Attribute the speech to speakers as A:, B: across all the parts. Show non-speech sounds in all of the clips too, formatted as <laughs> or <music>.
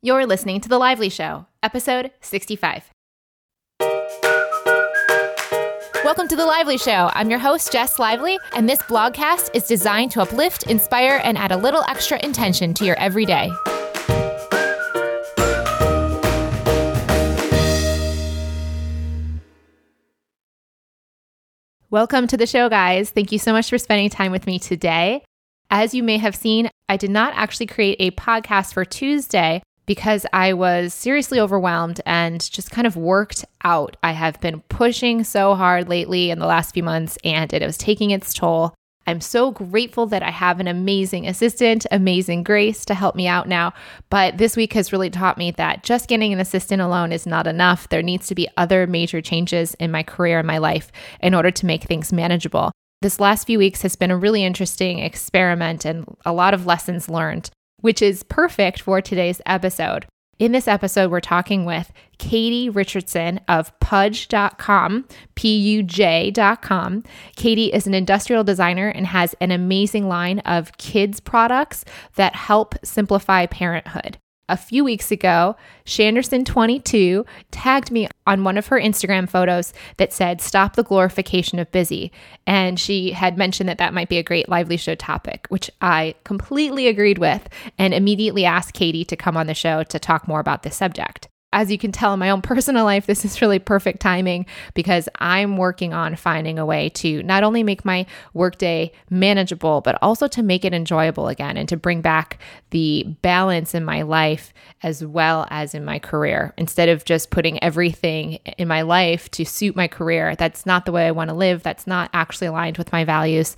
A: You're listening to The Lively Show, episode 65. Welcome to The Lively Show. I'm your host, Jess Lively, and this blogcast is designed to uplift, inspire, and add a little extra intention to your everyday. Welcome to the show, guys. Thank you so much for spending time with me today. As you may have seen, I did not actually create a podcast for Tuesday because I was seriously overwhelmed and just kind of worked out. I have been pushing so hard lately in the last few months and it was taking its toll. I'm so grateful that I have an amazing assistant, amazing Grace to help me out now. But this week has really taught me that just getting an assistant alone is not enough. There needs to be other major changes in my career and my life in order to make things manageable. This last few weeks has been a really interesting experiment and a lot of lessons learned, which is perfect for today's episode. In this episode, we're talking with Katie Richardson of Puj.com, P U J.com. Katie is an industrial designer and has an amazing line of kids products that help simplify parenthood a few weeks ago, Shanderson22 tagged me on one of her Instagram photos that said, Stop the glorification of busy. And she had mentioned that that might be a great lively show topic, which I completely agreed with and immediately asked Katie to come on the show to talk more about this subject as you can tell in my own <laughs> personal life, this is really perfect timing because I'm working on finding a way to not only make my workday manageable, but also to make it enjoyable again and to bring back the balance in my life as well as in my career. Instead of just putting everything in my life to suit my career, that's not the way I want to live. That's not actually aligned with my values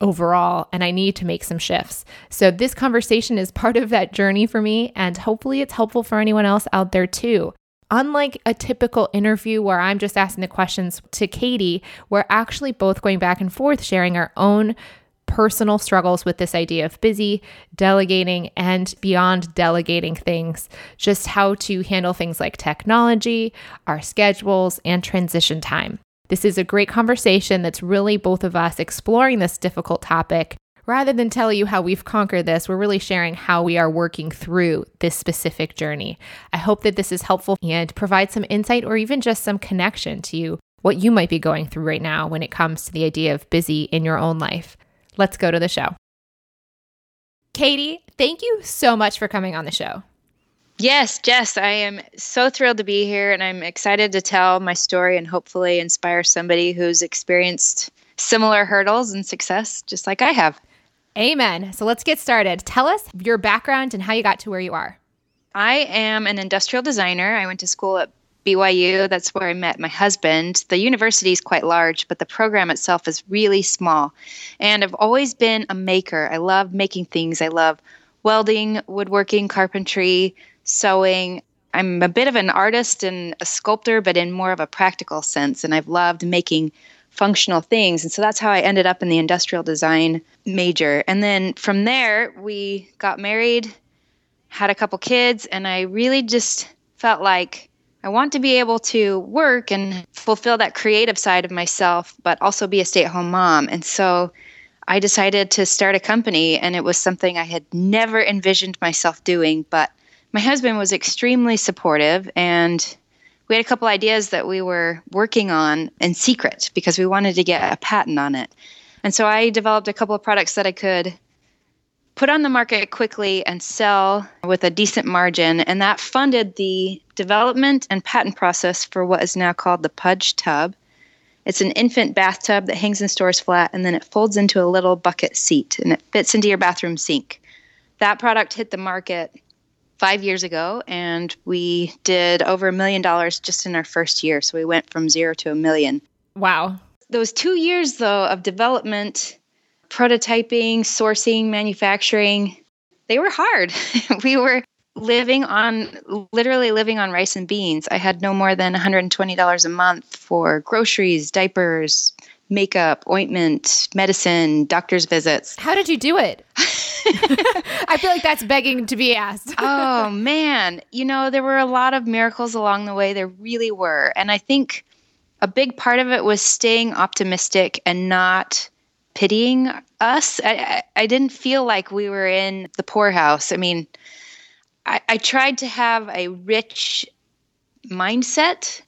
A: overall and I need to make some shifts. So this conversation is part of that journey for me and hopefully it's helpful for anyone else out there too. Unlike a typical interview where I'm just asking the questions to Katie, we're actually both going back and forth sharing our own personal struggles with this idea of busy, delegating, and beyond delegating things, just how to handle things like technology, our schedules, and transition time. This is a great conversation that's really both of us exploring this difficult topic. Rather than tell you how we've conquered this, we're really sharing how we are working through this specific journey. I hope that this is helpful and provides some insight or even just some connection to you, what you might be going through right now when it comes to the idea of busy in your own life. Let's go to the show. Katie, thank you so much for coming on the show.
B: Yes, Jess, I am so thrilled to be here and I'm excited to tell my story and hopefully inspire somebody who's experienced similar hurdles and success just like I have.
A: Amen. So let's get started. Tell us your background and how you got to where you are.
B: I am an industrial designer. I went to school at BYU. That's where I met my husband. The university is quite large, but the program itself is really small. And I've always been a maker. I love making things. I love welding, woodworking, carpentry, sewing. I'm a bit of an artist and a sculptor, but in more of a practical sense. And I've loved making functional things. And so that's how I ended up in the industrial design major. And then from there, we got married, had a couple kids, and I really just felt like I want to be able to work and fulfill that creative side of myself, but also be a stay at home mom. And so I decided to start a company, and it was something I had never envisioned myself doing, but my husband was extremely supportive and we had a couple ideas that we were working on in secret because we wanted to get a patent on it. And so I developed a couple of products that I could put on the market quickly and sell with a decent margin. And that funded the development and patent process for what is now called the Puj Tub. It's an infant bathtub that hangs and stores flat, and then it folds into a little bucket seat and it fits into your bathroom sink. That product hit the market five years ago, and we did over a million dollars just in our first year. So we went from zero to a million.
A: Wow.
B: Those two years, though, of development, prototyping, sourcing, manufacturing, they were hard. <laughs> we were living on literally living on rice and beans. I had no more than $120 a month for groceries, diapers, makeup, ointment, medicine, doctor's visits.
A: How did you do it? <laughs> I feel like that's begging to be asked. <laughs>
B: oh, man. You know, there were a lot of miracles along the way. There really were. And I think a big part of it was staying optimistic and not pitying us. I, I, I didn't feel like we were in the poorhouse. I mean, I, I tried to have a rich mindset,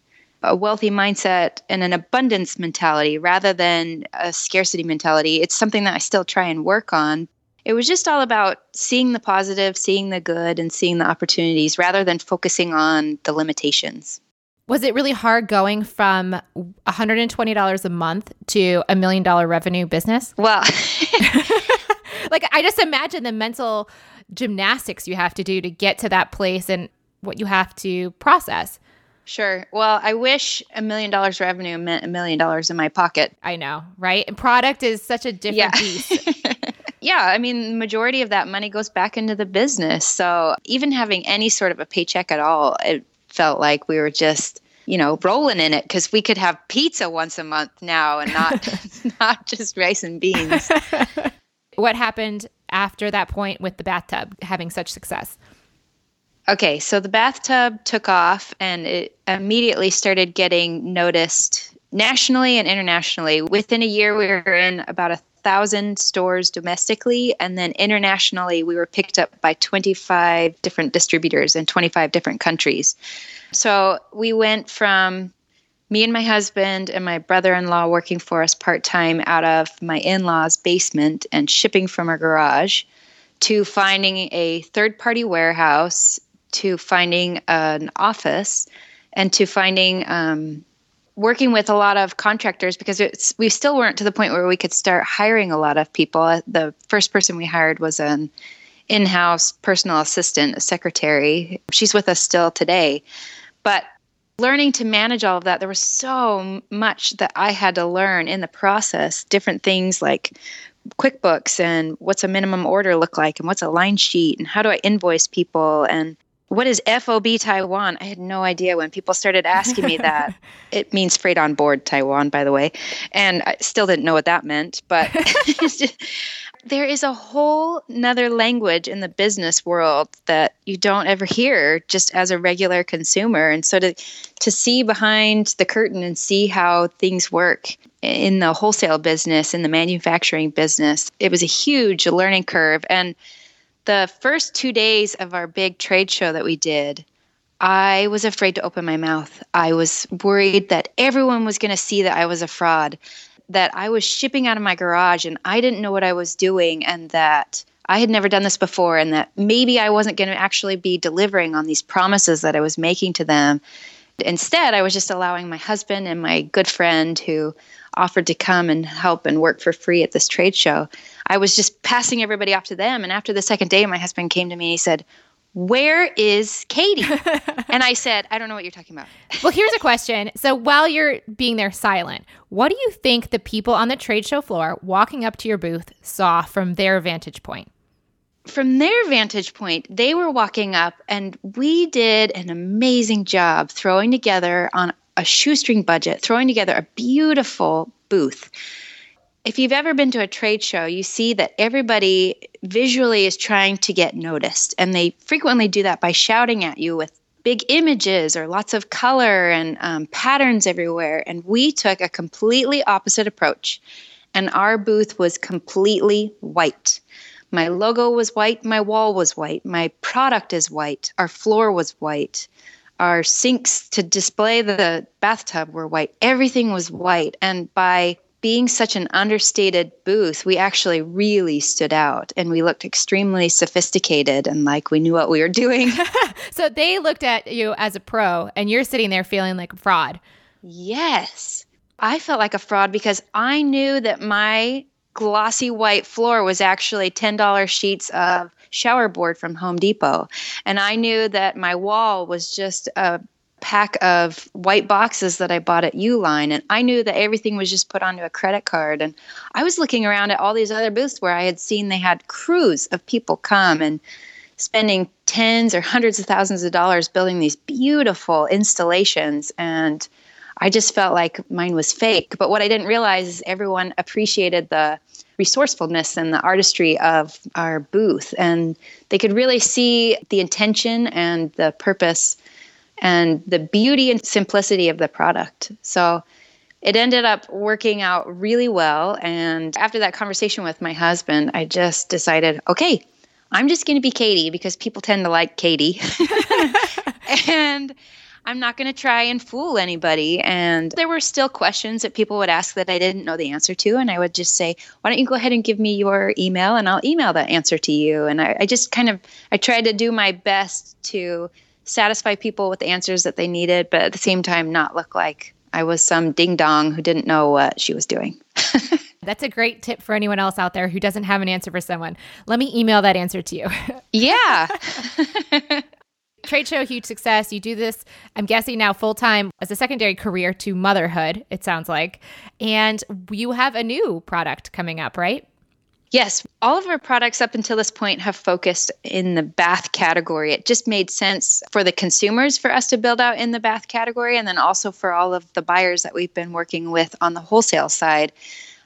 B: a wealthy mindset, and an abundance mentality rather than a scarcity mentality. It's something that I still try and work on. It was just all about seeing the positive, seeing the good, and seeing the opportunities rather than focusing on the limitations.
A: Was it really hard going from $120 a month to a million dollar revenue business?
B: Well, <laughs>
A: like I just imagine the mental gymnastics you have to do to get to that place and what you have to process.
B: Sure. Well, I wish a million dollars revenue meant a million dollars in my pocket.
A: I know, right? And product is such a different
B: yeah.
A: beast. <laughs>
B: yeah, I mean, the majority of that money goes back into the business. So even having any sort of a paycheck at all, it felt like we were just you know rolling in it because we could have pizza once a month now and not <laughs> <laughs> not just rice and beans
A: what happened after that point with the bathtub having such success
B: Okay, so the bathtub took off and it immediately started getting noticed nationally and internationally. Within a year, we were in about a thousand stores domestically, and then internationally, we were picked up by 25 different distributors in 25 different countries. So we went from me and my husband and my brother in law working for us part time out of my in law's basement and shipping from our garage to finding a third party warehouse to finding an office and to finding um, working with a lot of contractors because we still weren't to the point where we could start hiring a lot of people. Uh, the first person we hired was an in house personal assistant, a secretary. She's with us still today. But learning to manage all of that, there was so much that I had to learn in the process, different things like QuickBooks and what's a minimum order look like and what's a line sheet and how do I invoice people and what is FOB Taiwan? I had no idea when people started asking me that. <laughs> it means freight on board Taiwan, by the way. And I still didn't know what that meant. But just, <laughs> <laughs> there is a whole nother language in the business world that you don't ever hear just as a regular consumer. And so to, to see behind the curtain and see how things work in the wholesale business, in the manufacturing business, it was a huge learning curve. And the first two days of our big trade show that we did, I was afraid to open my mouth. I was worried that everyone was going to see that I was a fraud, that I was shipping out of my garage and I didn't know what I was doing, and that I had never done this before, and that maybe I wasn't going to actually be delivering on these promises that I was making to them. Instead, I was just allowing my husband and my good friend who offered to come and help and work for free at this trade show. I was just passing everybody off to them. And after the second day, my husband came to me and he said, where is Katie? <laughs> and I said, I don't know what you're talking about. <laughs>
A: well, here's a <laughs> question. So while you're being there silent, what do you think the people on the trade show floor walking up to your booth saw from their vantage point?
B: From their vantage point, they were walking up, and we did an amazing job throwing together on a shoestring budget, throwing together a beautiful booth. If you've ever been to a trade show, you see that everybody visually is trying to get noticed, and they frequently do that by shouting at you with big images or lots of color and um, patterns everywhere. And we took a completely opposite approach, and our booth was completely white. My logo was white, my wall was white, my product is white, our floor was white our sinks to display the bathtub were white. Everything was white. And by being such an understated booth, we actually really stood out and we looked extremely sophisticated and like we knew what we were doing. <laughs>
A: so they looked at you as a pro and you're sitting there feeling like a fraud.
B: Yes. I felt like a fraud because I knew that my glossy white floor was actually $10 sheets of shower board from Home Depot. And I knew that my wall was just a pack of white boxes that I bought at Uline. And I knew that everything was just put onto a credit card. And I was looking around at all these other booths where I had seen they had crews of people come and spending tens or hundreds of thousands of dollars building these beautiful installations. And I just felt like mine was fake. But what I didn't realize is everyone appreciated the resourcefulness and the artistry of our booth. And they could really see the intention and the purpose and the beauty and simplicity of the product. So it ended up working out really well. And after that conversation with my husband, I just decided, okay, I'm just going to be Katie because people tend to like Katie. <laughs> and I'm not going to try and fool anybody. And there were still questions that people would ask that I didn't know the answer to. And I would just say, why don't you go ahead and give me your email and I'll email that answer to you. And I, I just kind of, I tried to do my best to satisfy people with the answers that they needed, but at the same time, not look like I was some ding dong who didn't know what she was doing. <laughs>
A: That's a great tip for anyone else out there who doesn't have an answer for someone. Let me email that answer to you. <laughs>
B: yeah. <laughs>
A: Trade show, huge success. You do this, I'm guessing now full time as a secondary career to motherhood, it sounds like. And you have a new product coming up, right?
B: Yes, all of our products up until this point have focused in the bath category. It just made sense for the consumers for us to build out in the bath category, and then also for all of the buyers that we've been working with on the wholesale side.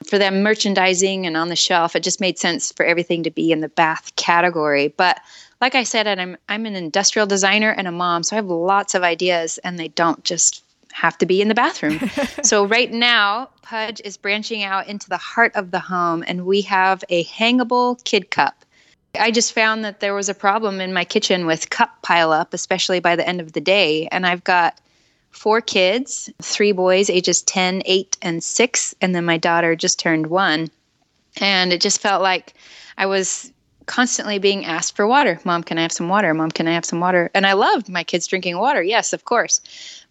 B: For them merchandising and on the shelf, it just made sense for everything to be in the bath category. But like I said, I'm I'm an industrial designer and a mom, so I have lots of ideas, and they don't just have to be in the bathroom. <laughs> so right now, Puj is branching out into the heart of the home, and we have a hangable kid cup. I just found that there was a problem in my kitchen with cup pileup, especially by the end of the day. And I've got four kids three boys, ages 10, 8, and 6. And then my daughter just turned one. And it just felt like I was constantly being asked for water. Mom, can I have some water? Mom, can I have some water? And I loved my kids drinking water. Yes, of course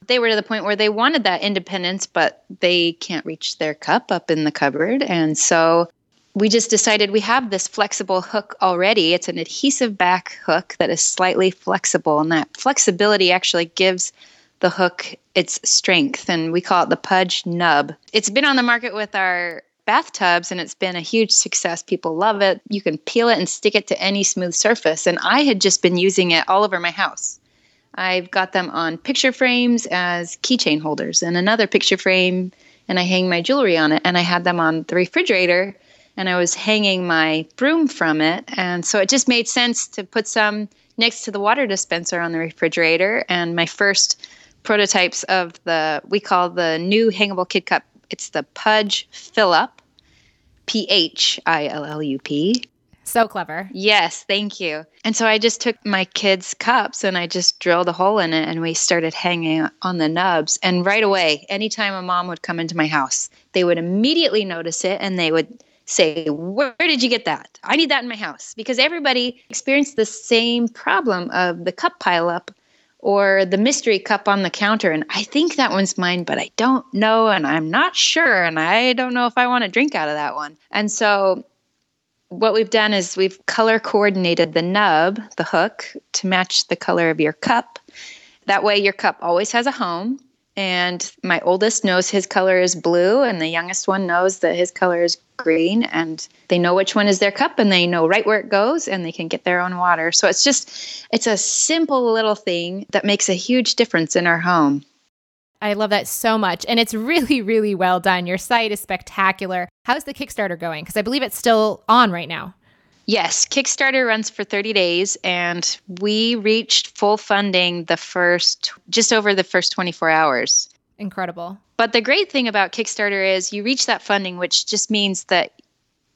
B: they were to the point where they wanted that independence, but they can't reach their cup up in the cupboard. And so we just decided we have this flexible hook already. It's an adhesive back hook that is slightly flexible, and that flexibility actually gives the hook its strength. And we call it the Puj Nub. It's been on the market with our bathtubs and it's been a huge success. People love it. You can peel it and stick it to any smooth surface. And I had just been using it all over my house. I've got them on picture frames as keychain holders and another picture frame, and I hang my jewelry on it. And I had them on the refrigerator, and I was hanging my broom from it. And so it just made sense to put some next to the water dispenser on the refrigerator. And my first prototypes of the, we call the new hangable kid cup, it's the Puj Fill Up, P H I L L U P.
A: So clever.
B: Yes, thank you. And so I just took my kids' cups and I just drilled a hole in it and we started hanging on the nubs. And right away, anytime a mom would come into my house, they would immediately notice it and they would say, Where did you get that? I need that in my house. Because everybody experienced the same problem of the cup pileup or the mystery cup on the counter. And I think that one's mine, but I don't know and I'm not sure. And I don't know if I want to drink out of that one. And so what we've done is we've color coordinated the nub, the hook, to match the color of your cup. That way, your cup always has a home. And my oldest knows his color is blue, and the youngest one knows that his color is green. And they know which one is their cup, and they know right where it goes, and they can get their own water. So it's just, it's a simple little thing that makes a huge difference in our home.
A: I love that so much. And it's really, really well done. Your site is spectacular. How's the Kickstarter going? Because I believe it's still on right now.
B: Yes, Kickstarter runs for 30 days, and we reached full funding the first, just over the first 24 hours.
A: Incredible.
B: But the great thing about Kickstarter is you reach that funding, which just means that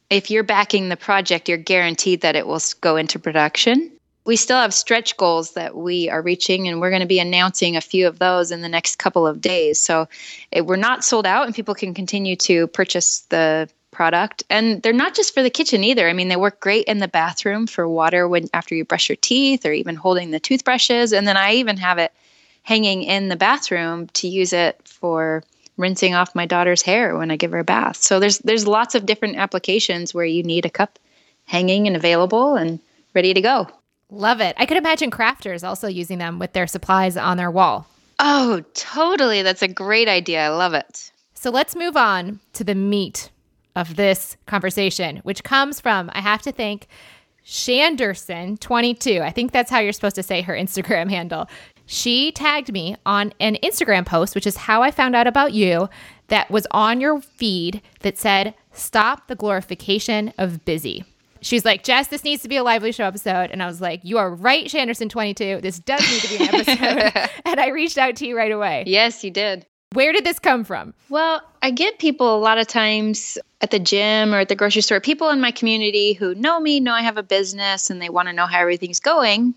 B: if you're backing the project, you're guaranteed that it will go into production we still have stretch goals that we are reaching, and we're going to be announcing a few of those in the next couple of days. So it, we're not sold out, and people can continue to purchase the product. And they're not just for the kitchen either. I mean, they work great in the bathroom for water when after you brush your teeth, or even holding the toothbrushes. And then I even have it hanging in the bathroom to use it for rinsing off my daughter's hair when I give her a bath. So there's there's lots of different applications where you need a cup hanging and available and ready to go.
A: Love it. I could imagine crafters also using them with their supplies on their wall.
B: Oh, totally. That's a great idea. I love it.
A: So let's move on to the meat of this conversation, which comes from, I have to thank Shanderson22. I think that's how you're supposed to say her Instagram <laughs> handle. She tagged me on an Instagram post, which is how I found out about you, that was on your feed that said, Stop the glorification of busy. She's like, Jess, this needs to be a lively show episode. And I was like, You are right, Shanderson22. This does need to be an <laughs> episode. <laughs> and I reached out to you right away.
B: Yes, you did.
A: Where did this come from?
B: Well, I get people a lot of times at the gym or at the grocery store, people in my community who know me, know I have a business, and they want to know how everything's going.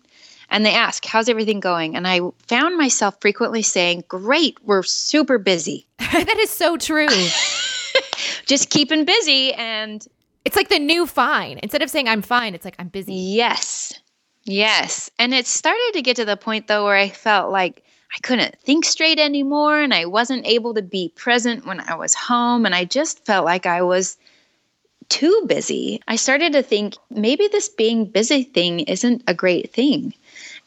B: And they ask, How's everything going? And I found myself frequently saying, Great, we're super busy. <laughs>
A: that is so true. <laughs>
B: Just keeping busy. And
A: it's like the new fine. Instead of saying I'm fine, it's like I'm busy.
B: Yes. Yes. And it started to get to the point, though, where I felt like I couldn't think straight anymore and I wasn't able to be present when I was home. And I just felt like I was too busy. I started to think maybe this being busy thing isn't a great thing.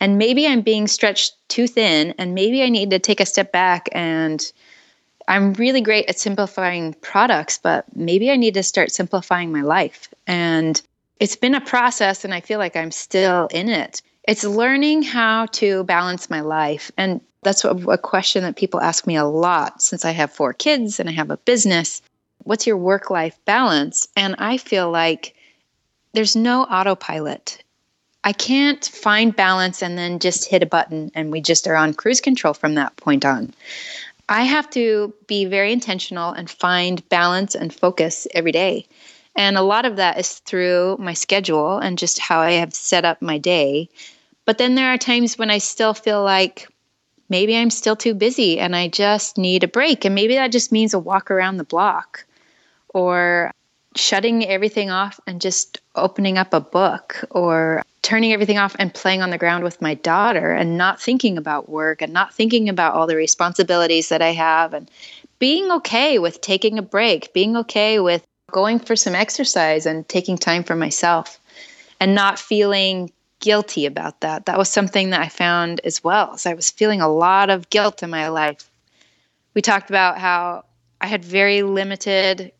B: And maybe I'm being stretched too thin, and maybe I need to take a step back. And I'm really great at simplifying products, but maybe I need to start simplifying my life. And it's been a process, and I feel like I'm still in it. It's learning how to balance my life. And that's a, a question that people ask me a lot since I have four kids and I have a business. What's your work life balance? And I feel like there's no autopilot. I can't find balance and then just hit a button and we just are on cruise control from that point on. I have to be very intentional and find balance and focus every day. And a lot of that is through my schedule and just how I have set up my day. But then there are times when I still feel like maybe I'm still too busy and I just need a break. And maybe that just means a walk around the block or shutting everything off and just opening up a book or turning everything off and playing on the ground with my daughter and not thinking about work and not thinking about all the responsibilities that I have and being okay with taking a break, being okay with going for some exercise and taking time for myself and not feeling guilty about that. That was something that I found as well. As I was feeling a lot of guilt in my life. We talked about how I had very limited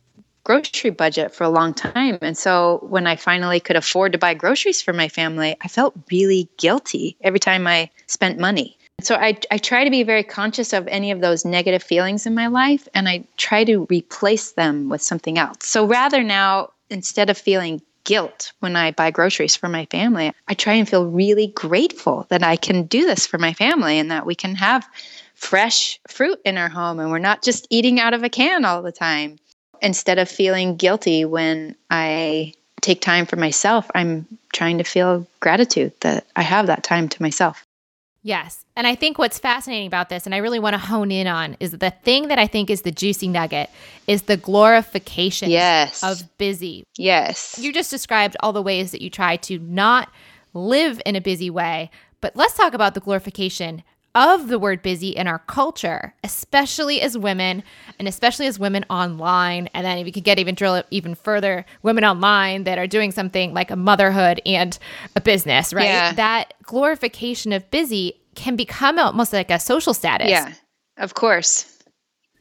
B: grocery budget for a long time. And so when I finally could afford to buy groceries for my family, I felt really guilty every time I spent money. So I, I try to be very conscious of any of those negative feelings in my life and I try to replace them with something else. So rather now, instead of feeling guilt when I buy groceries for my family. I try and feel really grateful that I can do this for my family and that we can have fresh fruit in our home and we're not just eating out of a can all the time. Instead of feeling guilty when I take time for myself, I'm trying to feel gratitude that I have that time to myself.
A: Yes. And I think what's fascinating about this, and I really want to hone in on, is the thing that I think is the juicy nugget is the glorification
B: yes.
A: of busy.
B: Yes.
A: You just described all the ways that you try to not live in a busy way. But let's talk about the glorification of the word busy in our culture, especially as women, and especially as women online. And then if you could get even drill it even further, women online that are doing something like a motherhood and a business, right?
B: Yeah.
A: That glorification of busy can become almost like a social status.
B: Yeah, of course.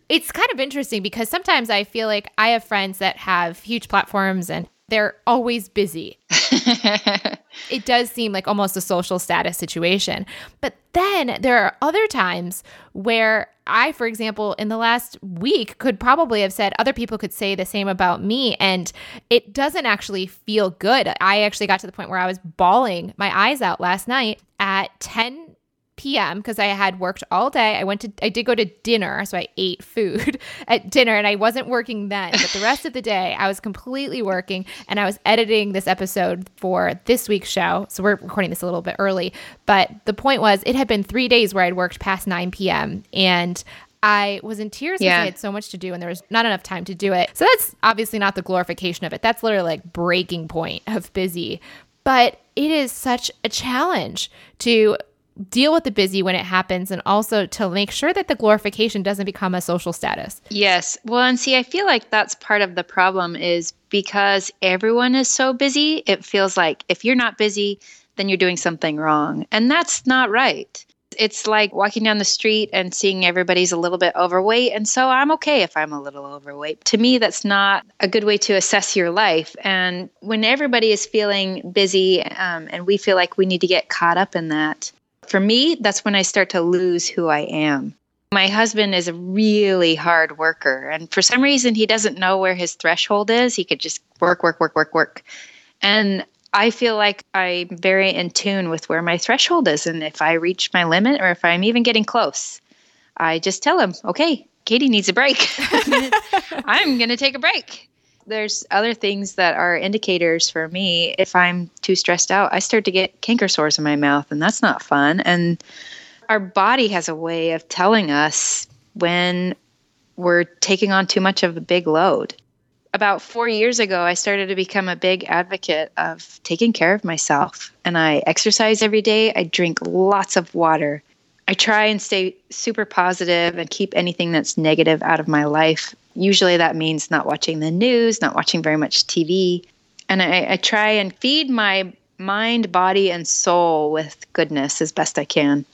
A: It's kind of interesting because sometimes I feel like I have friends that have huge platforms and they're always busy. <laughs> it does seem like almost a social status situation. But then there are other times where I, for example, in the last week could probably have said other people could say the same about me. And it doesn't actually feel good. I actually got to the point where I was bawling my eyes out last night at 10 p.m. because I had worked all day. I went to I did go to dinner, so I ate food <laughs> at dinner and I wasn't working then, but the rest of the day I was completely working and I was editing this episode for this week's show. So we're recording this a little bit early, but the point was it had been 3 days where I'd worked past 9 p.m. and I was in tears because
B: Yeah.
A: I had so much to do and there was not enough time to do it. So that's obviously not the glorification of it. That's literally like breaking point of busy. But it is such a challenge to deal with the busy when it happens and also to make sure that the glorification doesn't become a social status.
B: Yes. Well, and see, I feel like that's part of the problem is because everyone is so busy, it feels like if you're not busy, then you're doing something wrong. And that's not right. It's like walking down the street and seeing everybody's a little bit overweight. And so I'm okay if I'm a little overweight. To me, that's not a good way to assess your life. And when everybody is feeling busy um, and we feel like we need to get caught up in that, for me, that's when I start to lose who I am. My husband is a really hard worker, and for some reason, he doesn't know where his threshold is. He could just work, work, work, work, work. And I feel like I'm very in tune with where my threshold is. And if I reach my limit or if I'm even getting close, I just tell him, okay, Katie needs a break. <laughs> <laughs> I'm going to take a break. There's other things that are indicators for me. If I'm too stressed out, I start to get canker sores in my mouth, and that's not fun. And our body has a way of telling us when we're taking on too much of a big load. About four years ago, I started to become a big advocate of taking care of myself. And I exercise every day, I drink lots of water. I try and stay super positive and keep anything that's negative out of my life. Usually that means not watching the news, not watching very much TV. And I, I try and feed my mind, body, and soul with goodness as best I can.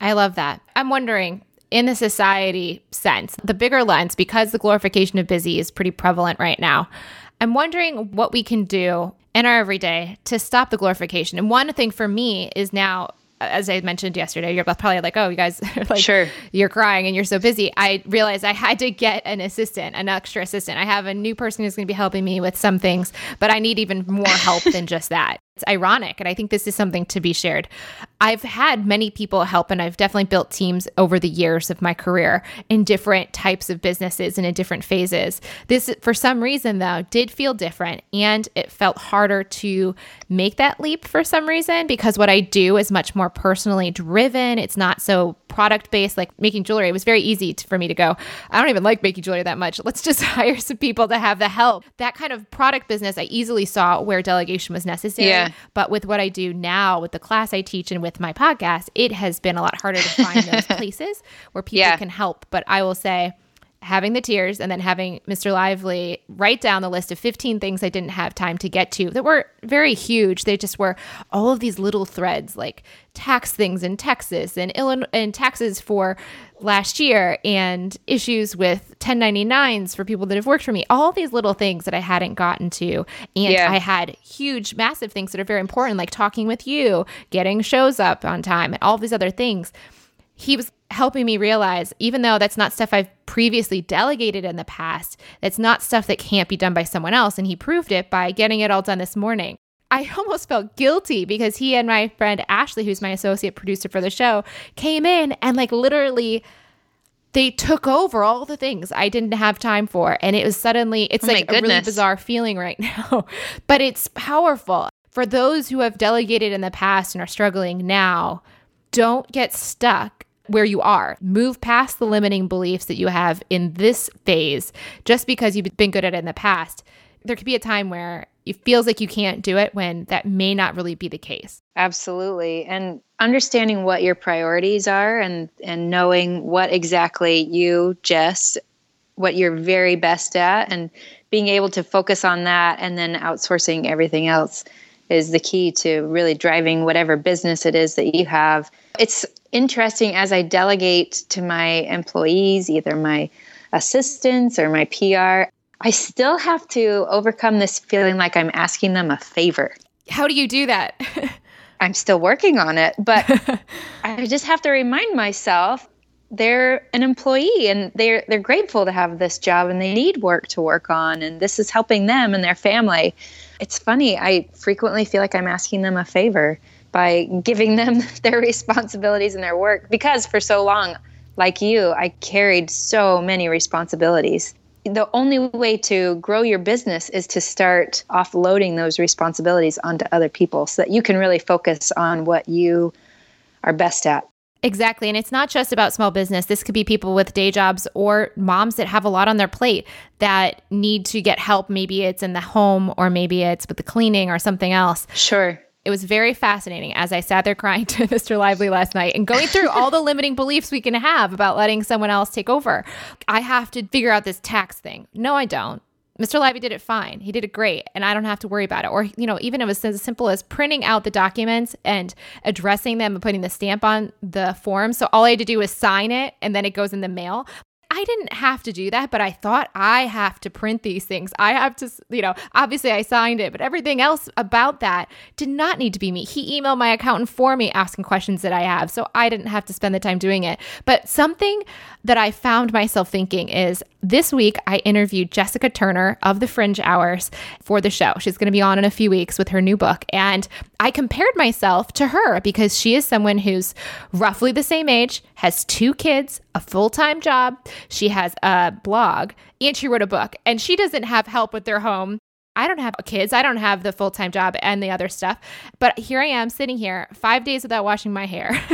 A: I love that. I'm wondering, in the society sense, the bigger lens, because the glorification of busy is pretty prevalent right now, I'm wondering what we can do in our everyday to stop the glorification. And one thing for me is now as I mentioned yesterday, you're probably like, oh, you guys <laughs> are like,
B: sure.
A: you're crying and you're so busy. I realized I had to get an assistant, an extra assistant. I have a new person who's going to be helping me with some things, but I need even more help <laughs> than just that. It's ironic, and I think this is something to be shared. I've had many people help, and I've definitely built teams over the years of my career in different types of businesses and in different phases. This, for some reason, though, did feel different, and it felt harder to make that leap for some reason because what I do is much more personally driven. It's not so product based, like making jewelry. It was very easy to, for me to go, I don't even like making jewelry that much. Let's just <laughs> hire some people to have the help. That kind of product business, I easily saw where delegation was necessary.
B: Yeah.
A: But with what I do now, with the class I teach and with my podcast, it has been a lot harder to find those <laughs> places where people yeah. can help. But I will say, having the tears and then having Mr. Lively write down the list of 15 things I didn't have time to get to that were very huge. They just were all of these little threads like tax things in Texas and Illinois and taxes for last year and issues with 1099s for people that have worked for me. All these little things that I hadn't gotten to. And yeah. I had huge massive things that are very important like talking with you, getting shows up on time and all these other things he was helping me realize even though that's not stuff I've previously delegated in the past, that's not stuff that can't be done by someone else. And he proved it by getting it all done this morning. I <laughs> almost felt guilty because he and my friend Ashley, who's my associate producer for the show, came in and like literally they took over all the things I didn't have time for. And it was suddenly, it's oh like a really bizarre feeling right <laughs> now, but it's powerful. For those who have delegated in the past and are struggling now, don't get stuck where you are. Move past the limiting beliefs that you have in this phase just because you've been good at it in the past. There could be a time where it feels like you can't do it when that may not really be the case.
B: Absolutely. And understanding what your priorities are and and knowing what exactly you, Jess, what you're very best at and being able to focus on that and then outsourcing everything else is the key to really driving whatever business it is that you have. It's interesting as I delegate to my employees, either my assistants or my PR, I still have to overcome this feeling like I'm asking them a favor.
A: How do you do that? <laughs>
B: I'm still working on it, but <laughs> I just have to remind myself they're an employee and they're they're grateful to have this job and they need work to work on and this is helping them and their family. It's funny, I frequently feel like I'm asking them a favor by giving them <laughs> their responsibilities and their work because for so long like you, I carried so many responsibilities. The only way to grow your business is to start offloading those responsibilities onto other people so that you can really focus on what you are best at.
A: Exactly. And it's not just about small business. This could be people with day jobs or moms that have a lot on their plate that need to get help. Maybe it's in the home or maybe it's with the cleaning or something else.
B: Sure.
A: It was very fascinating as I sat there crying <laughs> to Mr. Lively last night and going through all the limiting beliefs we can have about letting someone else take over. I have to figure out this tax thing. No, I don't. Mr. Lively did it fine. He did it great, and I don't have to worry about it. Or, you know, even it was as simple as printing out the documents and addressing them and putting the stamp on the form. So all I had to do was sign it, and then it goes in the mail. I didn't have to do that, but I thought I have to print these things. I have to, you know, obviously I signed it, but everything else about that did not need to be me. He emailed my accountant for me asking questions that I have. So I didn't have to spend the time doing it. But something that I found myself thinking is this week I interviewed Jessica Turner of the Fringe Hours for the show. She's going to be on in a few weeks with her new book. And I compared myself to her because she is someone who's roughly the same age, has two kids, a full time job, she has a blog, and she wrote a book. And she doesn't have help with their home I don't have kids. I don't have the full time job and the other stuff. But here I am sitting here five days without washing my hair. <laughs>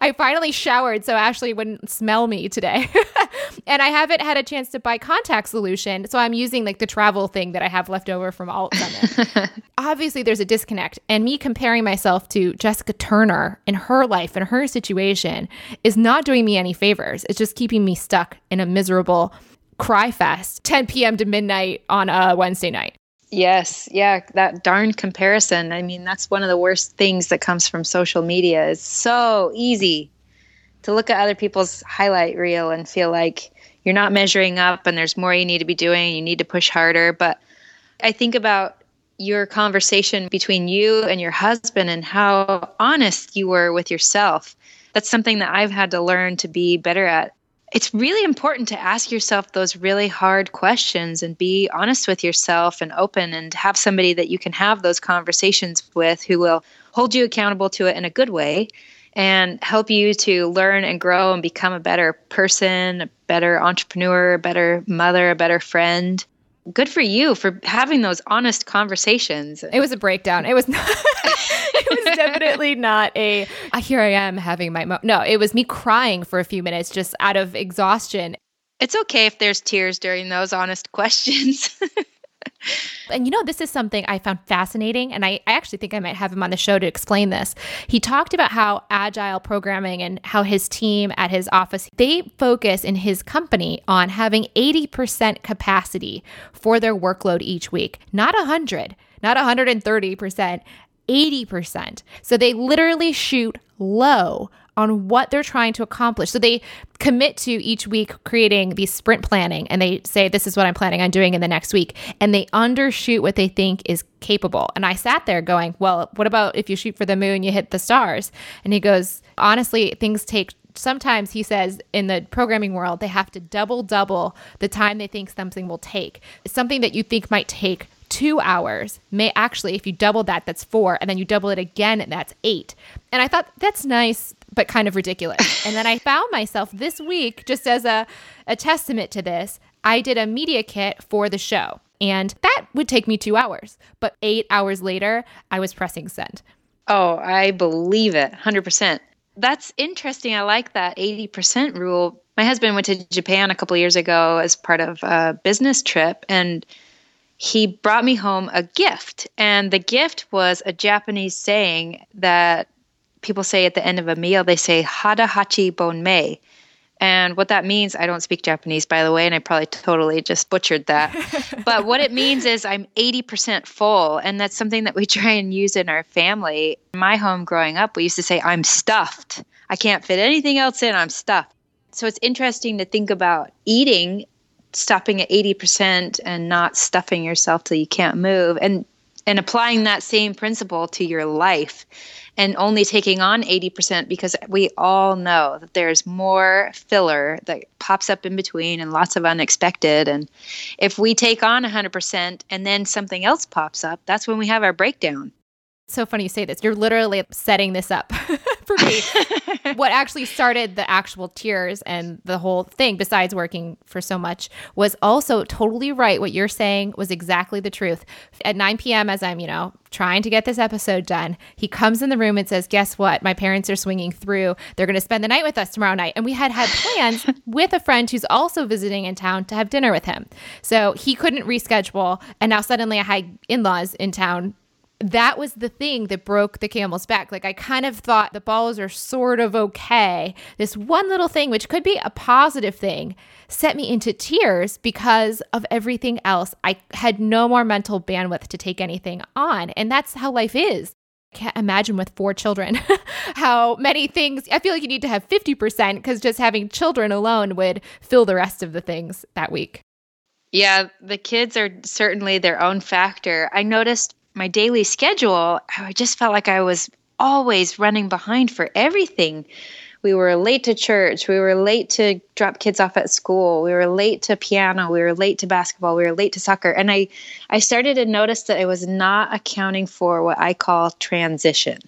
A: I finally showered so Ashley wouldn't smell me today. <laughs> and I haven't had a chance to buy contact solution. So I'm using like the travel thing that I have left over from Alt Summit. <laughs> Obviously, there's a disconnect. And me comparing myself to Jessica Turner in her life and her situation is not doing me any favors. It's just keeping me stuck in a miserable cry fest 10 p.m. to midnight on a Wednesday night.
B: Yes, yeah, that darn comparison. I mean, that's one of the worst things that comes from social media. It's so easy to look at other people's highlight reel and feel like you're not measuring up and there's more you need to be doing, you need to push harder, but I think about your conversation between you and your husband and how honest you were with yourself. That's something that I've had to learn to be better at it's really important to ask yourself those really hard questions and be honest with yourself and open and have somebody that you can have those conversations with who will hold you accountable to it in a good way and help you to learn and grow and become a better person, a better entrepreneur, a better mother, a better friend. Good for you for having those honest conversations.
A: It was a breakdown. It was not <laughs> it was <laughs> definitely not a ah, here I am having my mo-. no. It was me crying for a few minutes just out of exhaustion.
B: It's okay if there's tears during those honest <laughs> questions.
A: And you know, this is something I found fascinating, and I, I, actually think I might have him on the show to explain this. He talked about how agile programming and how his team at his office they focus in his company on having 80% capacity for their workload each week, not 100, not 130%, 80%. So they literally shoot low on what they're trying to accomplish. So they commit to each week creating the sprint planning and they say, This is what I'm planning on doing in the next week. And they undershoot what they think is capable. And I sat there going, Well, what about if you shoot for the moon, you hit the stars? And he goes, Honestly, things take sometimes he says in the programming world they have to double double the time they think something will take something that you think might take two hours may actually, if you double that, that's four, and then you double it again, and that's eight. And I thought that's nice, but kind of ridiculous. and then I found myself this week, just as a, a testament to this, I did a media kit for the show. And that would take me two hours. But eight hours later, I was pressing send.
B: Oh, I believe it 100%. That's interesting. I like that 80% rule. My husband went to Japan a couple years ago as part of a business trip. And he brought me home a gift. And the gift was a Japanese saying that people say at the end of a meal, they say, Hada Hachi Bonmei. And what that means, I don't speak Japanese, by the way, and I probably totally just butchered that. <laughs> but what it means is I'm 80% full. And that's something that we <laughs> try and use in our family. In my home growing up, we used to say, I'm stuffed. I can't fit anything else in. I'm stuffed. So it's interesting to think about eating stopping at 80% and not stuffing yourself till you can't move and and applying that same principle to your life and only taking on 80% because we all know that there's more filler that pops up in between and lots of unexpected. And if we take on 100% and then something else pops up that's when we have our breakdown
A: so funny you say this. You're literally setting this up <laughs> for me. <laughs> what actually started the actual tears and the whole thing, besides working for so much, was also totally right. What you're saying was exactly the truth. At 9 p.m., as I'm, you know, trying to get this episode done, he comes in the room and says, Guess what? My parents are swinging through. They're going to spend the night with us tomorrow night. And we had had plans <laughs> with a friend who's also visiting in town to have dinner with him. So he couldn't reschedule. And now suddenly I had in laws in town that was the thing that broke the camel's back. Like I kind of thought the balls are sort of okay. This one little thing, which could be a positive thing, set me into tears because of everything else. I had no more mental bandwidth to take anything on. And that's how life is. I can't imagine with four children <laughs> how many things I feel like you need to have 50% because just having children alone would fill the rest of the things that week.
B: Yeah, the kids are certainly their own factor. I noticed my daily schedule, I just felt like I was always running behind for everything. We were late to church. We were late to drop kids off at school. We were late to piano. We were late to basketball. We were late to soccer. And I, I started to notice that I was not accounting for what I call transition.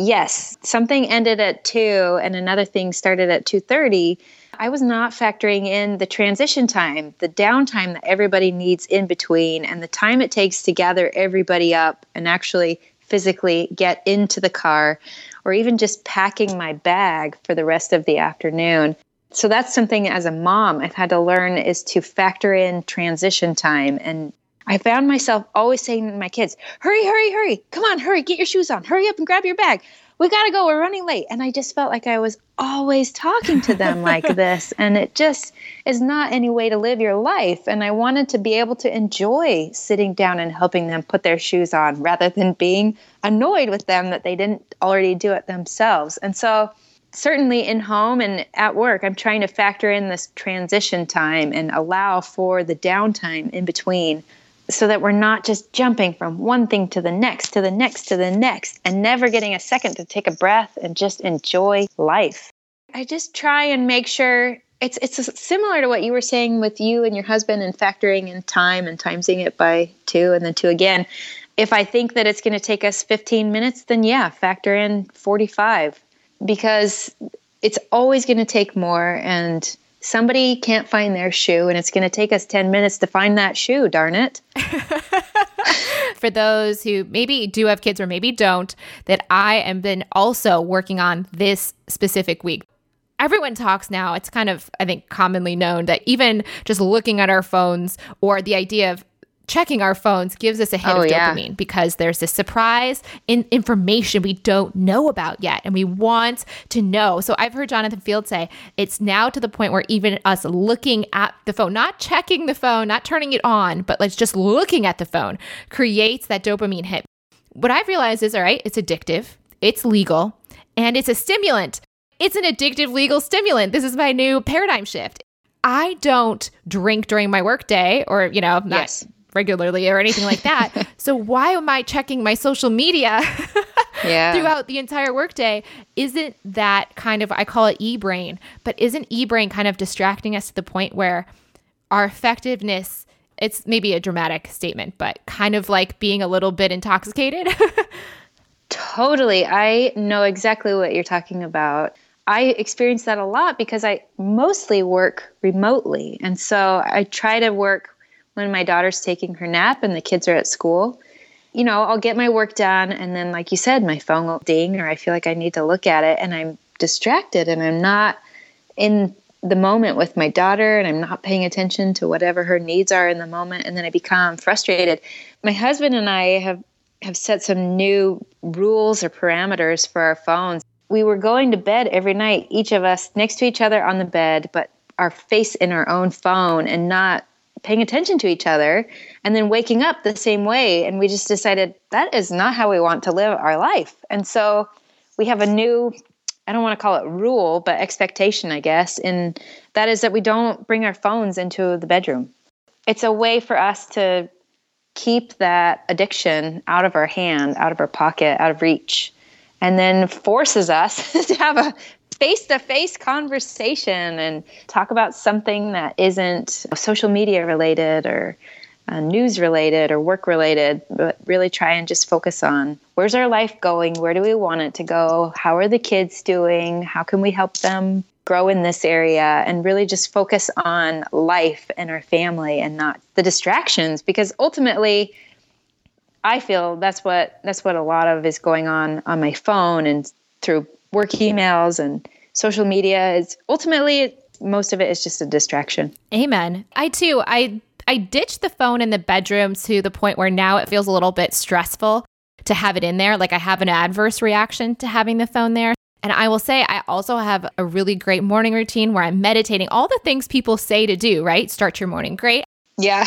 B: Yes, something ended at 2 and another thing started at 2:30. I was not factoring in the transition time, the downtime that everybody needs in between and the time it takes to gather everybody up and actually physically get into the car or even just packing my bag for the rest of the afternoon. So that's something as a mom I've had to learn is to factor in transition time. And I found myself always saying to my kids, hurry, hurry, hurry. Come on, hurry, get your shoes on. Hurry up and grab your bag we got to go. We're running late. And I just felt like I was always talking to them like <laughs> this. And it just is not any way to live your life. And I wanted to be able to enjoy sitting down and helping them put their shoes on rather than being annoyed with them that they didn't already do it themselves. And so, certainly in home and at work, I'm trying to factor in this transition time and allow for the downtime in between so that we're not just jumping from one thing to the next, to the next, to the next, and never getting a second to take a breath and just enjoy life. I just try and make sure it's it's similar to what you were saying with you and your husband and factoring in time and timesing it by two and then two again. If I think that it's going to take us 15 minutes, then yeah, factor in 45 because it's always going to take more and somebody can't find their shoe and it's going to take us 10 minutes to find that shoe, darn it. <laughs>
A: For those who maybe do have kids or maybe don't, that I am been also working on this specific week. Everyone talks now. It's kind of, I think, commonly known that even just looking at our phones or the idea of checking our phones gives us a hit oh, of dopamine yeah. because there's this surprise in information we don't know about yet and we want to know. So I've heard Jonathan Fields say it's now to the point where even us looking at the phone, not checking the phone, not turning it on, but let's just looking at the phone creates that dopamine hit. What I've realized is all right, it's addictive, it's legal, and it's a stimulant. It's an addictive legal stimulant. This is my new paradigm shift. I don't drink during my workday or, you know, not yes regularly or anything like that. <laughs> so why am I checking my social media <laughs> yeah. throughout the entire workday? Isn't that kind of I call it e-brain, but isn't e-brain kind of distracting us to the point where our effectiveness it's maybe a dramatic statement, but kind of like being a little bit intoxicated? <laughs>
B: totally. I know exactly what you're talking about. I experience that a lot because I mostly work remotely. And so I try to work when my daughter's taking her nap and the kids are at school. You know, I'll get my work done and then like you said, my phone will ding or I feel like I need to look at it and I'm distracted and I'm not in the moment with my daughter and I'm not paying attention to whatever her needs are in the moment and then I become frustrated. My husband and I have have set some new rules or parameters for our phones. We were going to bed every night, each of us next to each other on the bed, but our face in our own phone and not paying attention to each other and then waking up the same way. And we just decided that is not how we want to live our life. And so we have a new i don't want to call it rule but expectation i guess and that is that we don't bring our phones into the bedroom. It's a way for us to keep that addiction out of our hand out of our pocket out of reach and then forces us <laughs> to have a face to face conversation and talk about something that isn't social media related or uh, news related or work related, but really try and just focus on where's our life going? Where do we want it to go? How are the kids doing? How can we help them grow in this area? And really just focus on life and our family and not the distractions because ultimately, I feel that's what that's what a lot of is going on on my phone and through work emails and social media is ultimately most of it is just a distraction.
A: Amen. I too, I I ditched the phone in the bedroom to the point where now it feels a little bit stressful to have it in there. Like I have an adverse reaction to having the phone there. And I will say, I also have a really great morning routine where I'm meditating, all the things people say to do, right? Start your morning great.
B: Yeah.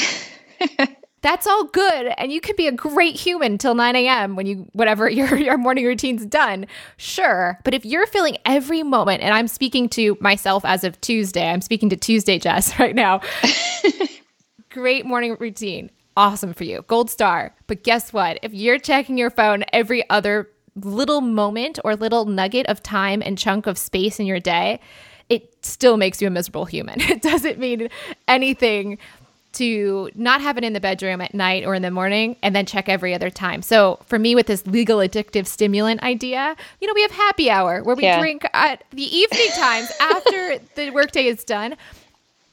B: <laughs>
A: that's all good and you can be a great human till 9 a.m when you whatever <laughs> your, your morning routine's done. Sure but if you're feeling every moment and i'm speaking to myself as of tuesday i'm speaking to tuesday jess <laughs> right now. <laughs> Great morning routine awesome for you gold star. But guess what? If you're checking your phone every other little moment or little nugget of time and chunk of space in your day, it still makes you a miserable human. It doesn't mean anything to not have it in the bedroom at night or in the morning and then check every other time. So for me with this legal addictive stimulant idea, you know, we have happy hour where we yeah. drink at the evening times <laughs> after the workday is done.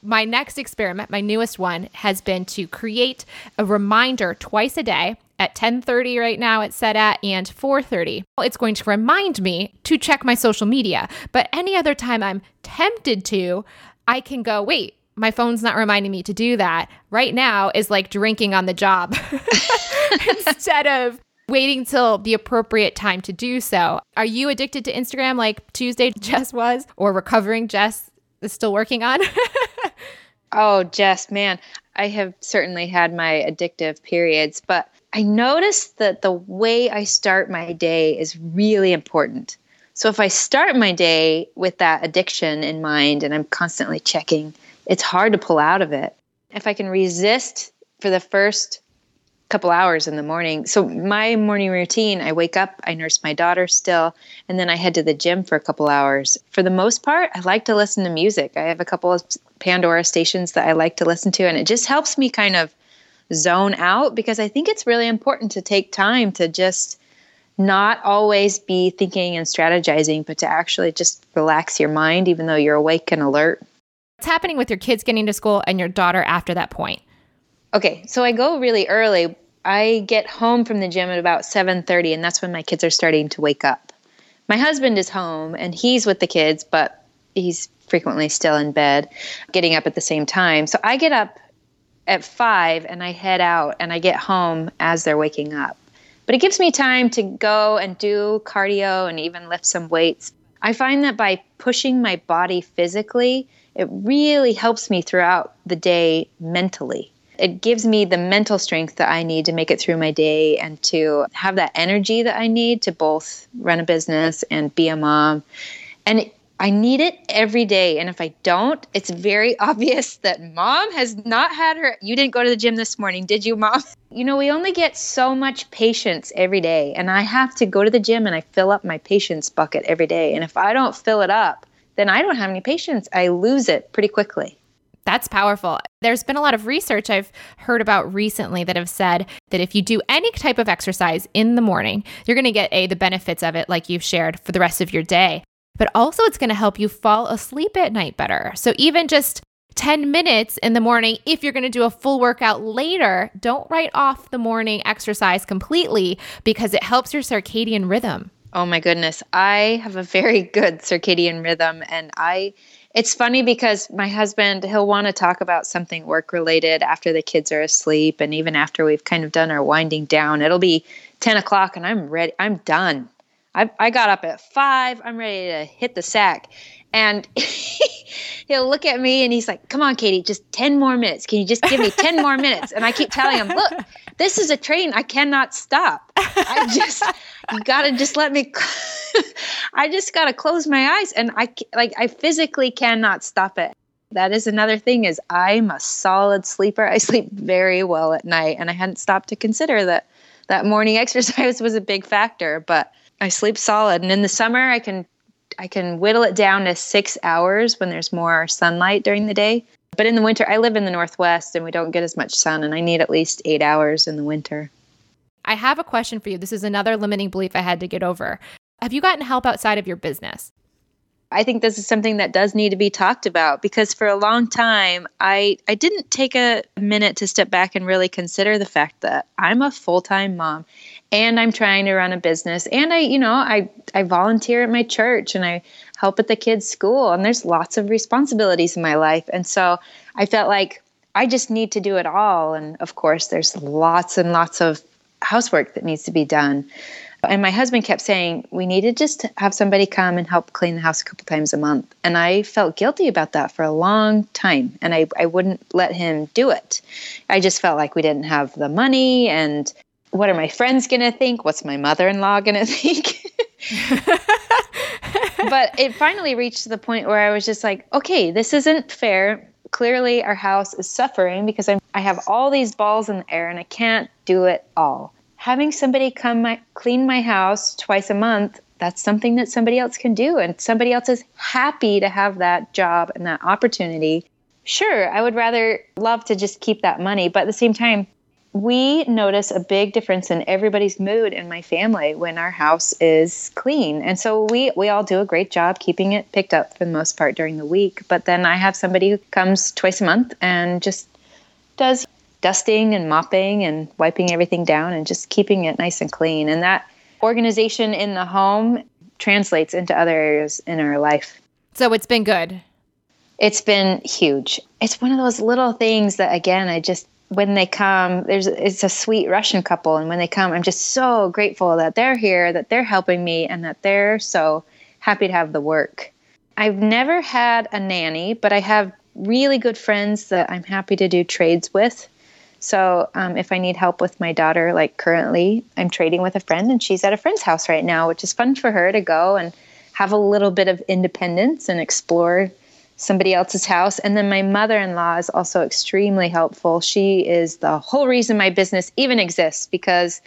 A: My next experiment, my newest one, has been to create a reminder twice a day at 10:30 right now it's set at and 4:30. It's going to remind me to check my social media. But any other time I'm tempted to, I can go, "Wait, my phone's not reminding me to do that." Right now is like drinking on the job <laughs> <laughs> instead of waiting till the appropriate time to do so. Are you addicted to Instagram like Tuesday <laughs> Jess was or recovering Jess is still working on?
B: oh, Jess, man, I have certainly had my addictive periods, but I noticed that the way I start my day is really important. So if I start my day with that addiction in mind and I'm constantly checking, it's hard to pull out of it. If I can resist for the first couple hours in the morning. So my morning routine, I wake up, I nurse my daughter still, and then I head to the gym for a couple hours. For the most part, I like to listen to music. I have a couple of Pandora stations that I like to listen to and it just helps me kind of zone out because I think it's really important to take time to just not always be thinking and strategizing, but to actually just relax your mind, even though you're awake and alert.
A: What's happening with your kids getting to school and your daughter after that point?
B: Okay, so I go really early. I get home from the gym at about 7:30 and that's when my kids are starting to wake up. My husband is home and he's with the kids, but he's frequently still in bed, getting up at the same time. So I get up at five and I head out and I get home as they're waking up. But it gives me time to go and do cardio and even lift some weights. I find that by pushing my body physically, it really helps me throughout the day mentally. It gives me the mental strength that I need to make it through my day and to have that energy that I need to both run a business and be a mom. And I need it every day. And if I don't, it's very <laughs> obvious that mom has not had her. You didn't go to the gym this morning, did you, mom? <laughs> You know, we only get so much patience every day. And I have to go to the gym and I fill up my patience bucket every day. And if I don't fill it up, then I don't have any patience. I lose it pretty quickly.
A: That's powerful. There's been a lot of research I've heard about recently that have said that if you do any type of exercise in the morning, you're going to get a the benefits of it like you've shared for the rest of your day but also it's going to help you fall asleep at night better. So even just 10 minutes in the morning, if you're going to do a full workout later, don't write off the morning exercise completely because it helps your circadian rhythm.
B: Oh my goodness. I have a very <laughs> good circadian rhythm and I it's funny because my husband he'll want to talk about something work related after the kids are asleep and even after we've kind of done our winding down it'll be 10 o'clock and i'm ready i'm done I, I got up at five. I'm ready to hit the sack. And <laughs> he'll look at me and he's like, Come on, Katie, just 10 more minutes. Can you just give me 10 more minutes? And I keep telling him, Look, this is a train. I cannot stop. I just, you got to just let me, <laughs> I just got to close my eyes. And I, like, I physically cannot stop it. That is another thing is I'm a solid sleeper. I sleep very well at night. And I hadn't stopped to consider that that morning <laughs> exercise was a big factor. But I sleep solid, and in the summer I can I can whittle it down to six hours when there's more sunlight during the day. But in the winter, I live in the Northwest and we don't get as much sun, and I need at least eight hours in the winter.
A: I have a question for you. This is another limiting belief I had to get over. Have you gotten help outside of your business?
B: I think this is something that does need to be talked about because for a long time I I didn't take a minute to step back and really consider the fact that I'm a full-time mom and I'm trying to run a business and I you know I I volunteer at my church and I help at the kids school and there's lots of responsibilities in my life and so I felt like I just need to do it all and of course there's lots and lots of housework that needs to be done and my husband kept saying, we need to just have somebody come and help clean the house a couple times a month. And I felt guilty about that for a long time. And I, I wouldn't let him do it. I just felt like we didn't have the money. And what are my friends going to think? What's my mother in law going <laughs> to think? <laughs> but it finally reached the point where I was just like, okay, this isn't fair. Clearly, our house is suffering because I'm, I have all these balls in the air and I can't do it all. having somebody come my, clean my house twice a month, that's something that somebody else can do. And somebody else is happy to have that job and that opportunity. Sure, I would rather love to just keep that money. But at the same time, we notice a big difference in everybody's mood in my family when our house is clean. And so we we all do a great job keeping it picked up for the most part during the week. But then I have somebody who comes twice a month and just does dusting and mopping and wiping everything down and just keeping it nice and clean. And that organization in the home translates into other areas in our life.
A: So it's been good.
B: It's been huge. It's one of those little things that again I just when they come, there's it's a sweet Russian couple, and when they come, I'm just so grateful that they're here, that they're helping me, and that they're so happy to have the work. I've never had a nanny, but I have really good friends that I'm happy to do trades with. So um, if I need help with my daughter, like currently, I'm trading with a friend, and she's at a friend's house right now, which is fun for her to go and have a little bit of independence and explore somebody else's house. And then my mother in law is also extremely helpful. She is the whole reason my business even exists because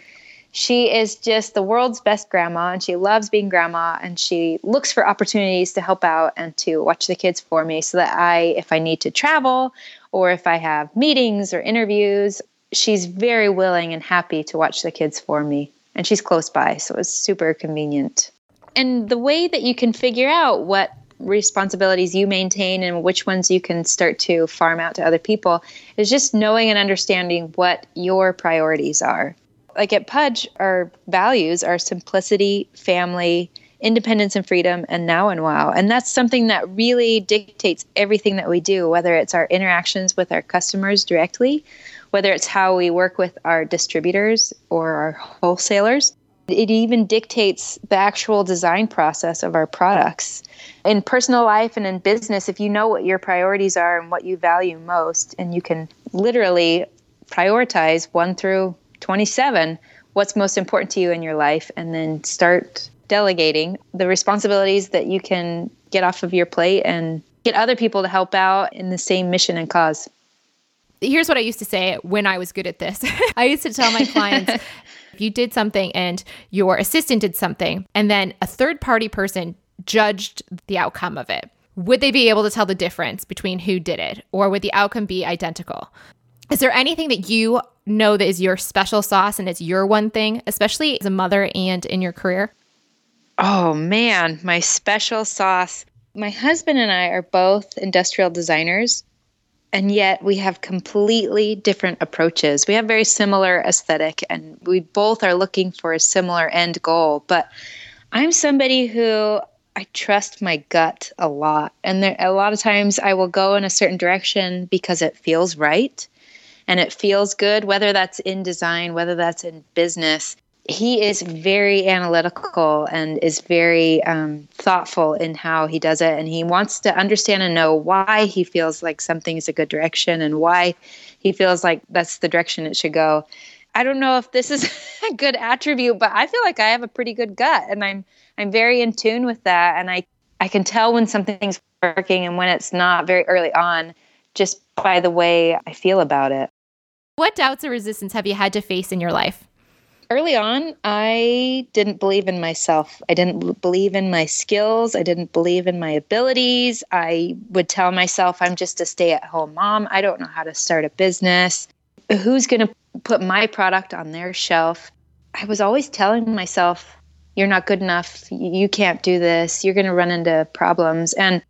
B: she is just the world's best grandma and she loves being grandma and she looks for opportunities to help out and to watch the kids for me so that I, if I need to travel or if I have meetings or interviews, she's very willing and happy to watch the kids for me. And she's close by, so it's super convenient. And the way that you can figure out what responsibilities you maintain and which ones you can start to farm out to other people is just knowing and understanding what your priorities are. Like at Puj, our values are simplicity, family, independence and freedom, and now and wow. And that's something that really dictates everything that we do, whether it's our interactions with our customers directly, whether it's how we work with our distributors or our wholesalers. It even dictates the actual design process of our products in personal life and in business, if you know what your priorities are and what you value most, and you can literally prioritize one through 27 what's most important to you in your life, and then start delegating the responsibilities that you can get off of your plate and get other people to help out in the same mission and cause.
A: Here's what I used to say when I was good at this <laughs> I used to tell my clients, <laughs> if you did something and your assistant did something, and then a third party person judged the outcome of it, would they be able to tell the difference between who did it or would the outcome be identical? Is there anything that you know that is your special sauce and it's your one thing, especially as a mother and in your career?
B: Oh man, my special sauce. My husband and I are both industrial designers, and yet we have completely different approaches. We have very similar aesthetic, and we both are looking for a similar end goal. But I'm somebody who I trust my gut a lot. And there, a lot of times I will go in a certain direction because it feels right and it feels good, whether that's in design, whether that's in business. He is very analytical and is very um, thoughtful in how he does it. And he wants to understand and know why he feels like something is a good direction and why he feels like that's the direction it should go. I don't know if this is <laughs> a good attribute, but I feel like I have a pretty good gut and I'm I'm very in tune with that and I I can tell when something's working and when it's not very early on just by the way I feel about it.
A: What doubts or resistance have you had to face in your life?
B: Early on, I didn't believe in myself. I didn't believe in my skills. I didn't believe in my abilities. I would tell myself I'm just a stay at home mom. I don't know how to start a business. Who's going to put my product on their shelf? I was always telling myself you're not good enough. You can't do this. You're going to run into problems. And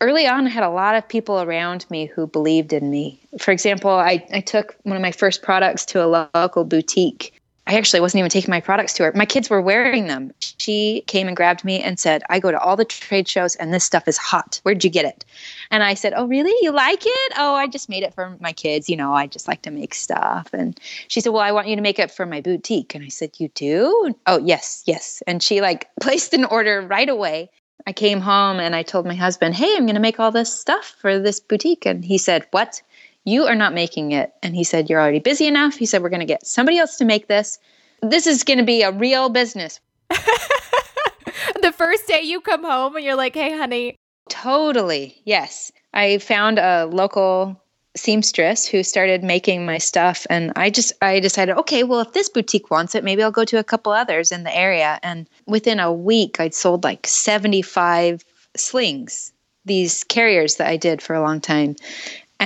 B: early on, I had a lot of people around me who believed in me. For example, I, I took one of my first products to a local boutique I actually wasn't even taking my products to her. My kids were wearing them. She came and grabbed me and said, I go to all the trade shows and this stuff is hot. Where'd you get it? And I said, Oh, really? You like it? Oh, I just made it for my kids. You know, I just like to make stuff. And she said, Well, I want you to make it for my boutique. And I said, You do? Oh, yes, yes. And she like <laughs> placed an order right away. I came home and I told my husband, Hey, I'm going to make all this stuff for this boutique. And he said, What? You are not making it. And he said, You're already busy enough. He said, We're going to get somebody else to make this. This is going to be a real business. <laughs>
A: the first day you come home and you're like, Hey, honey.
B: Totally. Yes. I found a local seamstress who started making my stuff and i just i decided okay well if this boutique wants it maybe i'll go to a couple others in the area and within a week i'd sold like 75 slings these carriers that i did for a long time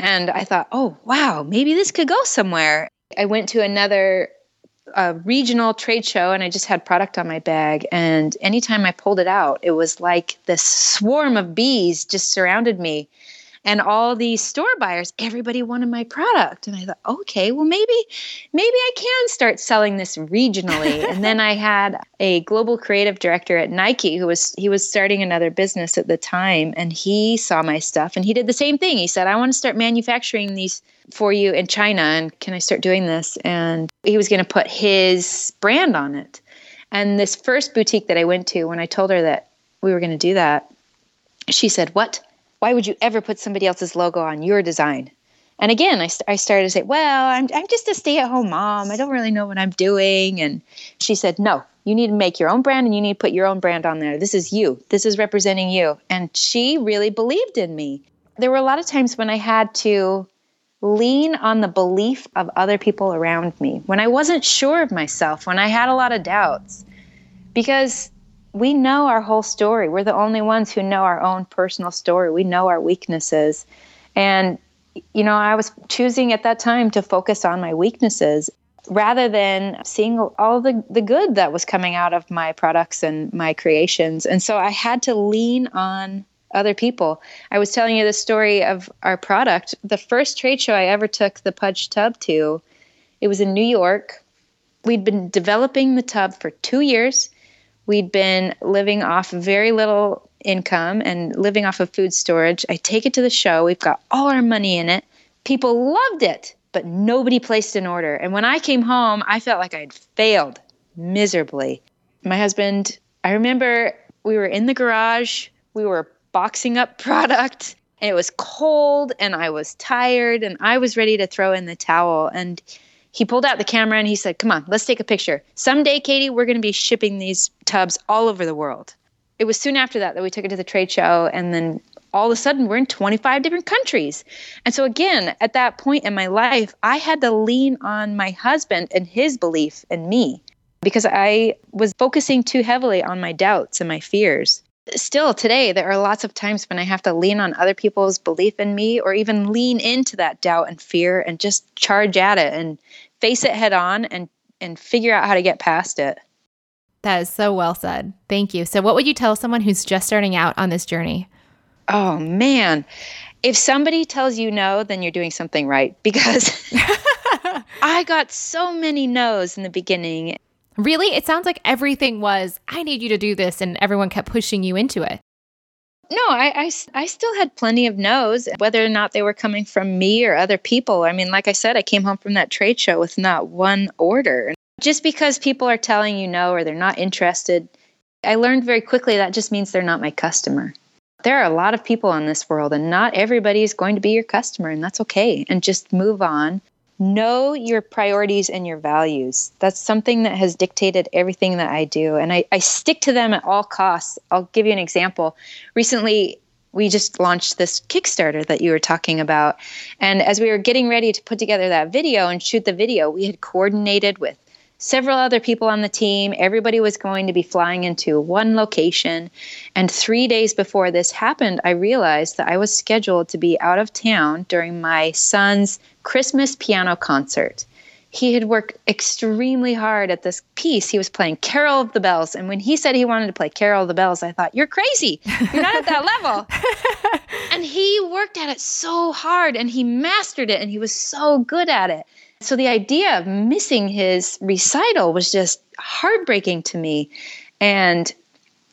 B: and i thought oh wow maybe this could go somewhere i went to another a regional trade show and I just had product on my bag. And anytime I pulled it out, it was like this swarm of bees just surrounded me and all these store buyers everybody wanted my product. And i thought okay well maybe maybe i can start selling this regionally. <laughs> And then i had a global creative director at nike who was he was starting another business at the time and he saw my stuff and he did the same thing. He said i want to start manufacturing these for you in china and can i start doing this? And he was going to put his brand on it. And this first boutique that i went to when i told her that we were going to do that she said what why would you ever put somebody else's logo on your design? And again, I, st- I started to say, well, I'm, I'm just a stay at home mom. I don't really know what I'm doing. And she said, no, you need to make your own brand and you need to put your own brand on there. This is you, this is representing you. And she really believed in me. There were a lot of times when I had to lean on the belief of other people around me, when I wasn't sure of myself, when I had a lot of doubts. Because we know our whole story. We're the only ones who know our own personal story. We know our weaknesses. And, you know, I was choosing at that time to focus on my weaknesses rather than seeing all the, the good that was coming out of my products and my creations. And so I had to lean on other people. I was telling you the story of our product. The first trade show I ever took the Puj tub to, it was in New York. We'd been developing the tub for two years We'd been living off very little income and living off of food storage. I take it to the show. We've got all our money in it. People loved it, but nobody placed an order. And when I came home, I felt like I'd failed miserably. My husband, I remember we were in the garage, we were boxing up <laughs> product, and it was cold, and I was tired, and I was ready to throw in the towel. And he pulled out the camera and he said, Come on, let's take a picture. Someday, Katie, we're going to be shipping these tubs all over the world. It was soon after that that we took it to the trade show, and then all of a sudden we're in 25 different countries. And so, again, at that point in my life, I had to lean on my husband and his belief in me because I was focusing too heavily on my doubts and my fears. Still, today, there are lots of times when I have to lean on other people's belief in me or even lean into that doubt and fear and just charge at it and face it head on and and figure out how to get past it.
A: That is so well said. Thank you. So what would you tell someone who's just starting out on this journey?
B: Oh man. If somebody tells you no, then you're doing something right <laughs> because <laughs> I got so many no's in the beginning.
A: Really? It sounds like everything was, I need you to do this, and everyone kept pushing you into it.
B: No, I, I, I, still had plenty of no's, whether or not they were coming from me or other people. I mean, like I said, I came home from that trade show with not one order. Just because people are telling you no or they're not interested, I learned very quickly that just means they're not my customer. There are a lot of people in this world, and not everybody is going to be your customer, and that's okay. And just move on know your priorities and your values. That's something that has dictated everything that I do. And I, I stick to them at all costs. I'll give you an example. Recently, we just launched this Kickstarter that you were talking about. And as we were getting ready to put together that video and shoot the video, we had coordinated with several other people on the team. Everybody was going to be flying into one location. And three days before this happened, I realized that I was scheduled to be out of town during my son's Christmas piano concert. He had worked extremely hard at this piece. He was playing Carol of the Bells. And when he said he wanted to play Carol of the Bells, I thought, You're crazy. You're not at that level. <laughs> and he worked at it so hard and he mastered it and he was so good at it. So the idea of missing his recital was just heartbreaking to me. And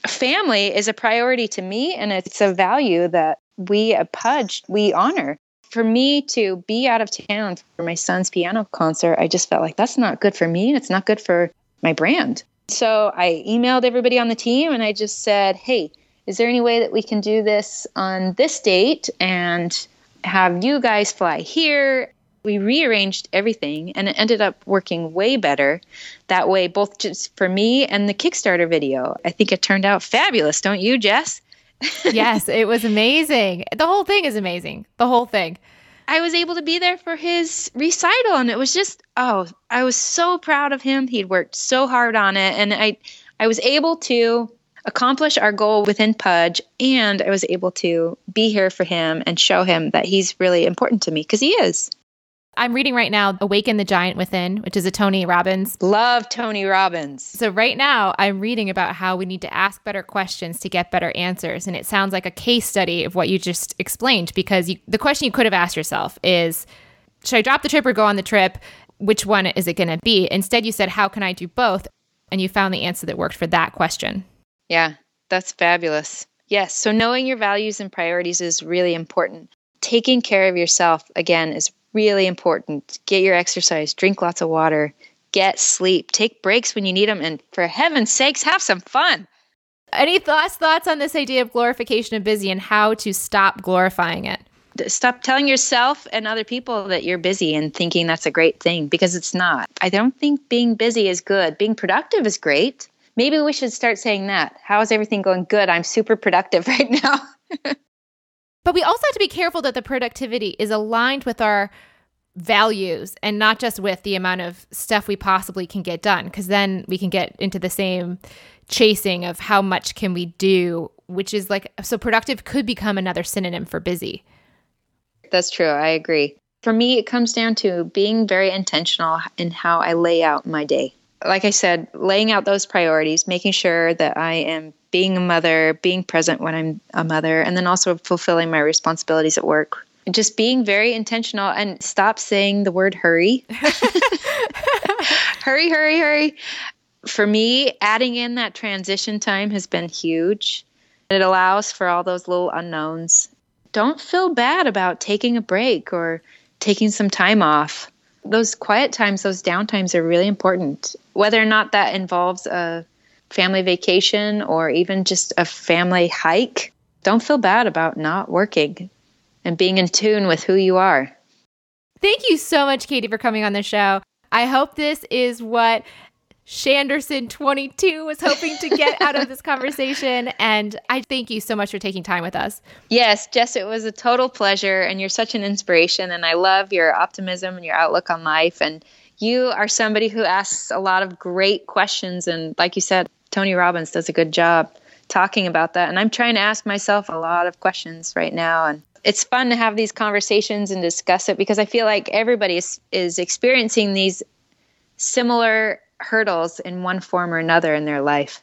B: family is a priority to me, and it's a value that we at Puj we honor. For me to be out of town for my son's piano concert, I just felt like that's not good for me and it's not good for my brand. So I emailed everybody on the team and I just said, hey, is there any way that we can do this on this date and have you guys fly here we rearranged everything and it ended up working way better. That way both just for me and the kickstarter video i think it turned out fabulous. Don't you jess? <laughs>
A: Yes it was amazing. The whole thing is amazing. The whole thing.
B: I was able to be there for his recital and it was just oh, I was so proud of him. He'd worked so hard on it and I I was able to accomplish our goal within Puj and I was able to be here for him and show him that he's really important to me because he is.
A: I'm reading right now Awaken the Giant Within, which is a Tony Robbins.
B: Love Tony Robbins.
A: So, right now, I'm reading about how we need to ask better questions to get better answers. And it sounds like a case study of what you just explained because you, the question you could have asked yourself is Should I drop the trip or go on the trip? Which one is it going to be? Instead, you said, How can I do both? And you found the answer that worked for that question.
B: Yeah, that's fabulous. Yes. So, knowing your values and priorities is really important. Taking care of yourself, again, is really important. Get your exercise, drink lots of water, get sleep, take breaks when you need them, and for heaven's sakes, have some fun.
A: Any thoughts thoughts on this idea of glorification of busy and how to stop glorifying it?
B: Stop telling yourself and other people that you're busy and thinking that's a great thing because it's not. I don't think being busy is good. Being productive is great. Maybe we should start saying that. How is everything going? Good. I'm super productive <laughs> right now. <laughs>
A: But we also have to be careful that the productivity is aligned with our values and not just with the amount of stuff we possibly can get done because then we can get into the same chasing of how much can we do which is like so productive could become another synonym for busy.
B: That's true. I agree. For me it comes down to being very intentional in how i lay out my day. Like i said laying out those priorities making sure that i am being a mother, being present when I'm a mother, and then also fulfilling my responsibilities at work. Just being very intentional and stop saying the word hurry. <laughs> hurry, hurry, hurry. For me, adding in that transition time has been huge. It allows for all those little unknowns. Don't feel bad about taking a break or taking some time off. Those quiet times, those downtimes are really important. Whether or not that involves a family vacation or even just a family hike, don't feel bad about not working and being in tune with who you are.
A: Thank you so much, Katie, for coming on the show. I hope this is what Shanderson 22 was hoping to get out of this <laughs> conversation. And I thank you so much for taking time with us.
B: Yes, Jess, it was a total pleasure. And you're such an inspiration. And I love your optimism and your outlook on life. And you are somebody who asks a lot of great questions. And like you said, Tony Robbins does a good job talking about that. And I'm trying to ask myself a lot of questions right now. And it's fun to have these conversations and discuss it because I feel like everybody is, is experiencing these similar hurdles in one form or another in their life.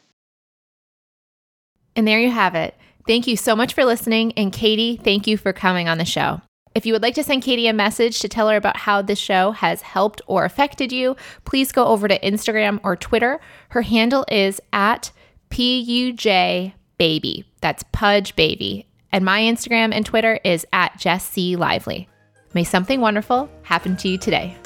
A: And there you have it. Thank you so much for listening. And Katie, thank you for coming on the show. If you would like to send Katie a message to tell her about how this show has helped or affected you, please go over to Instagram or Twitter. Her handle is at PUJ Baby. That's Puj Baby. And my Instagram and Twitter is at Jess C. Lively. May something wonderful happen to you today.